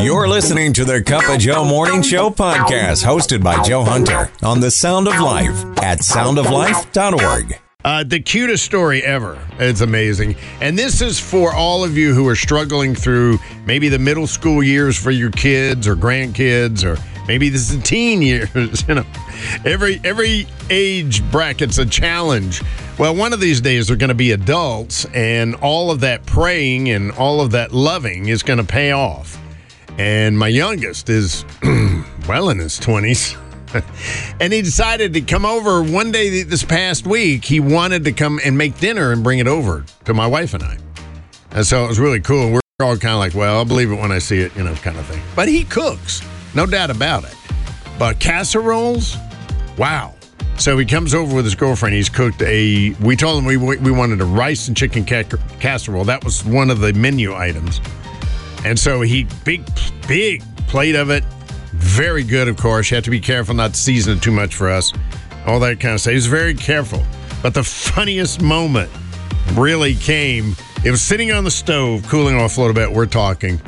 You're listening to the Cup of Joe Morning Show podcast, hosted by Joe Hunter on the Sound of Life at soundoflife.org. Uh, the cutest story ever. It's amazing. And this is for all of you who are struggling through maybe the middle school years for your kids or grandkids, or maybe this is teen years. You know, every every age bracket's a challenge. Well, one of these days they're going to be adults, and all of that praying and all of that loving is going to pay off. And my youngest is well in his twenties. and he decided to come over one day this past week. He wanted to come and make dinner and bring it over to my wife and I. And so it was really cool. We're all kind of like, well, I'll believe it when I see it, you know, kind of thing. But he cooks, no doubt about it. But casseroles, wow. So he comes over with his girlfriend. He's cooked a. We told him we we wanted a rice and chicken ca- casserole. That was one of the menu items. And so he big big plate of it very good, of course. You have to be careful not to season it too much for us. All that kind of stuff. He's very careful. But the funniest moment really came. It was sitting on the stove, cooling off a little bit. We're talking.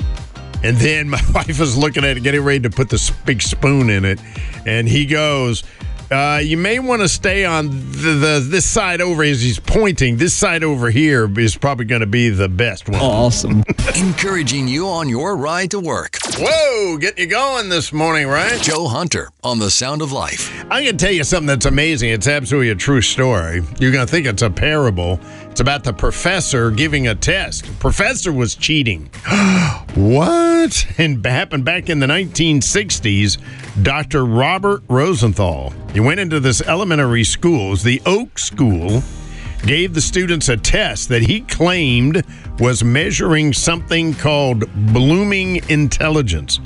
And then my wife was looking at it, getting ready to put the big spoon in it. And he goes, uh, you may want to stay on the, the, this side over as he's pointing. This side over here is probably going to be the best one. Awesome. Encouraging you on your ride to work. Whoa, get you going this morning, right? Joe Hunter on the Sound of Life. I'm going to tell you something that's amazing. It's absolutely a true story. You're going to think it's a parable. It's about the professor giving a test. The professor was cheating. what? And happened back in the 1960s. Dr. Robert Rosenthal. He went into this elementary school, the Oak School, gave the students a test that he claimed was measuring something called blooming intelligence.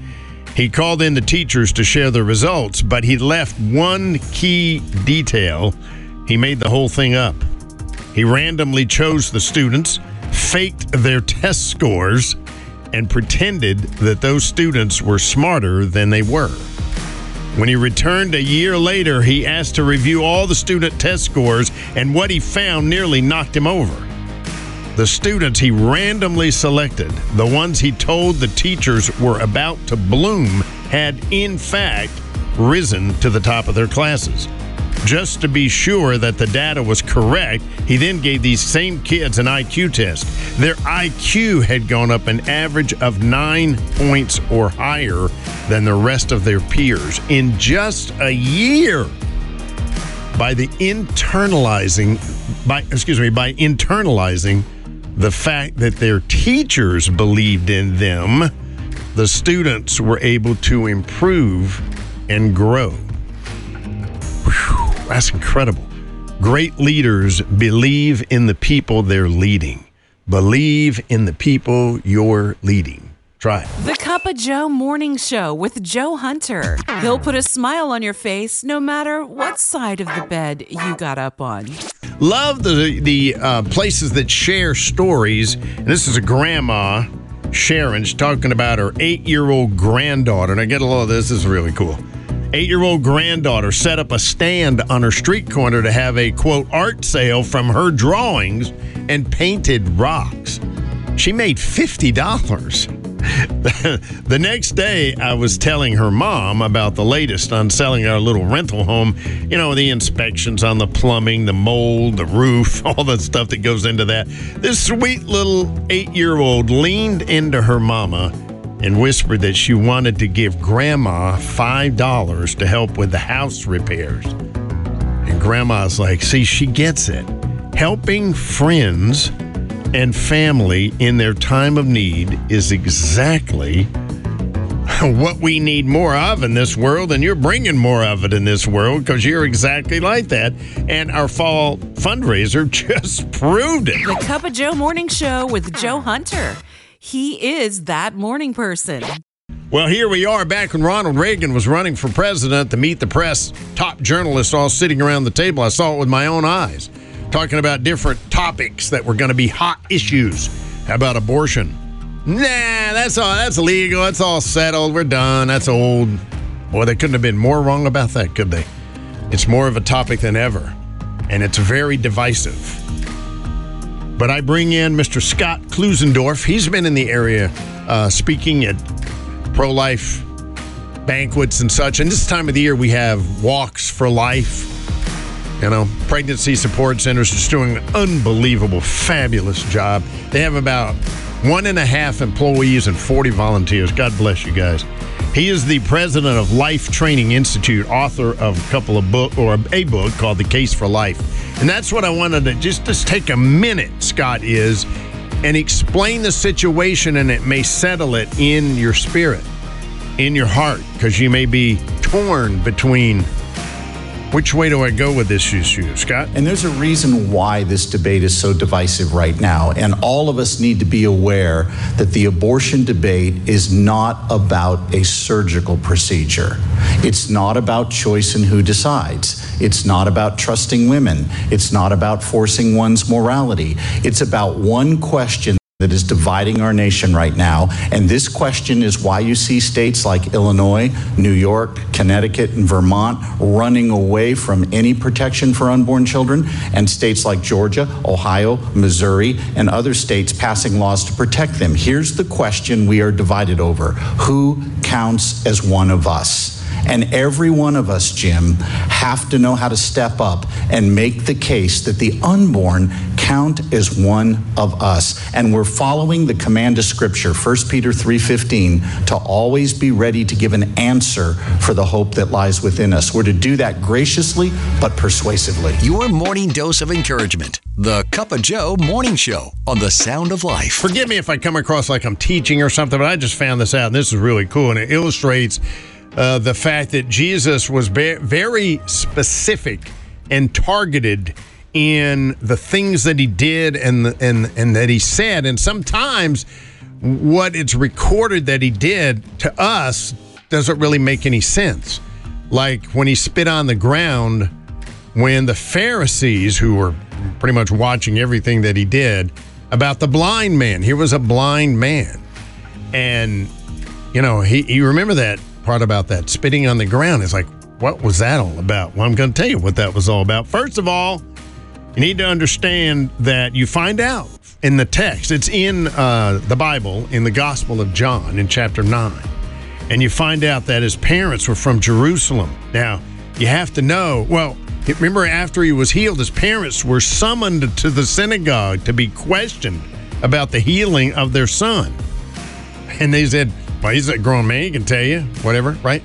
He called in the teachers to share the results, but he left one key detail. He made the whole thing up. He randomly chose the students, faked their test scores, and pretended that those students were smarter than they were. When he returned a year later, he asked to review all the student test scores, and what he found nearly knocked him over. The students he randomly selected, the ones he told the teachers were about to bloom, had in fact risen to the top of their classes. Just to be sure that the data was correct, he then gave these same kids an IQ test. Their IQ had gone up an average of nine points or higher than the rest of their peers in just a year. By the internalizing, by excuse me, by internalizing the fact that their teachers believed in them, the students were able to improve and grow. That's incredible. Great leaders believe in the people they're leading. Believe in the people you're leading. Try it. The Cup of Joe Morning Show with Joe Hunter. He'll put a smile on your face no matter what side of the bed you got up on. Love the the uh, places that share stories. And this is a grandma, Sharon. She's talking about her eight year old granddaughter. And I get a lot of this. This is really cool. Eight year old granddaughter set up a stand on her street corner to have a quote art sale from her drawings and painted rocks. She made $50. the next day, I was telling her mom about the latest on selling our little rental home. You know, the inspections on the plumbing, the mold, the roof, all the stuff that goes into that. This sweet little eight year old leaned into her mama and whispered that she wanted to give grandma $5 to help with the house repairs. And grandma's like, see, she gets it. Helping friends and family in their time of need is exactly what we need more of in this world, and you're bringing more of it in this world because you're exactly like that. And our fall fundraiser just proved it. The Cup of Joe Morning Show with Joe Hunter. He is that morning person. Well, here we are back when Ronald Reagan was running for president. The Meet the Press top journalists all sitting around the table. I saw it with my own eyes talking about different topics that were going to be hot issues. How about abortion? Nah, that's all. That's legal. That's all settled. We're done. That's old. Boy, they couldn't have been more wrong about that, could they? It's more of a topic than ever, and it's very divisive. But I bring in Mr. Scott Klusendorf. He's been in the area uh, speaking at pro life banquets and such. And this time of the year, we have walks for life. You know, pregnancy support centers just doing an unbelievable, fabulous job. They have about one and a half employees and 40 volunteers. God bless you guys. He is the president of Life Training Institute, author of a couple of book or a book called The Case for Life. And that's what I wanted to just, just take a minute, Scott, is and explain the situation and it may settle it in your spirit, in your heart, because you may be torn between which way do I go with this issue, Scott? And there's a reason why this debate is so divisive right now. And all of us need to be aware that the abortion debate is not about a surgical procedure. It's not about choice and who decides. It's not about trusting women. It's not about forcing one's morality. It's about one question that is dividing our nation right now. And this question is why you see states like Illinois, New York, Connecticut, and Vermont running away from any protection for unborn children, and states like Georgia, Ohio, Missouri, and other states passing laws to protect them. Here's the question we are divided over Who counts as one of us? And every one of us, Jim, have to know how to step up and make the case that the unborn count as one of us. And we're following the command of Scripture, 1 Peter 3:15, to always be ready to give an answer for the hope that lies within us. We're to do that graciously but persuasively. Your morning dose of encouragement. The Cup of Joe Morning Show on the Sound of Life. Forgive me if I come across like I'm teaching or something, but I just found this out, and this is really cool, and it illustrates uh, the fact that Jesus was be- very specific and targeted in the things that he did and the, and and that he said, and sometimes what it's recorded that he did to us doesn't really make any sense. Like when he spit on the ground, when the Pharisees, who were pretty much watching everything that he did, about the blind man. He was a blind man, and you know he you remember that part about that spitting on the ground is like, what was that all about? Well, I'm going to tell you what that was all about. First of all, you need to understand that you find out in the text, it's in uh, the Bible, in the Gospel of John, in chapter 9. And you find out that his parents were from Jerusalem. Now, you have to know, well, remember after he was healed, his parents were summoned to the synagogue to be questioned about the healing of their son. And they said, well, he's a grown man, he can tell you, whatever, right?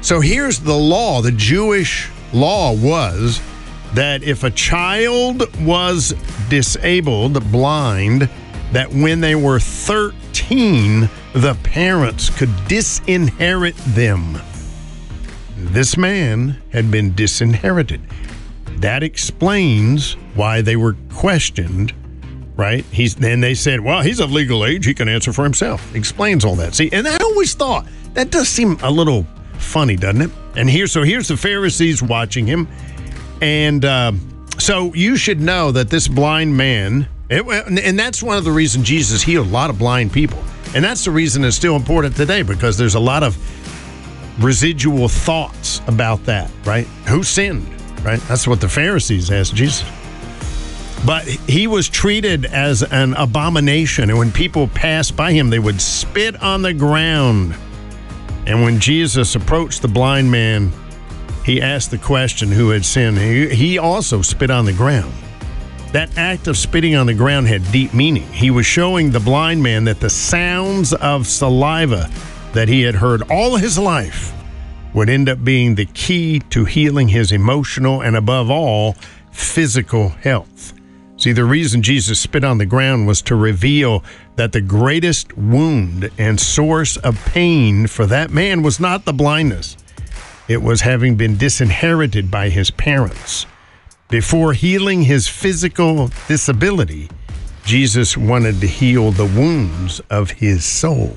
So here's the law. The Jewish law was that if a child was disabled, blind, that when they were 13, the parents could disinherit them. This man had been disinherited. That explains why they were questioned right? He's then they said, well, he's of legal age; he can answer for himself. Explains all that. See, and I always thought that does seem a little funny, doesn't it? And here, so here's the Pharisees watching him, and uh, so you should know that this blind man, it, and that's one of the reasons Jesus healed a lot of blind people, and that's the reason it's still important today because there's a lot of residual thoughts about that, right? Who sinned, right? That's what the Pharisees asked Jesus. But he was treated as an abomination. And when people passed by him, they would spit on the ground. And when Jesus approached the blind man, he asked the question who had sinned. He, also spit on the ground. That act of spitting on the ground had deep meaning. He was showing the blind man that the sounds of saliva that he had heard all his life would end up being the key to healing his emotional and, above all, physical health. See, the reason Jesus spit on the ground was to reveal that the greatest wound and source of pain for that man was not the blindness, it was having been disinherited by his parents. Before healing his physical disability, Jesus wanted to heal the wounds of his soul.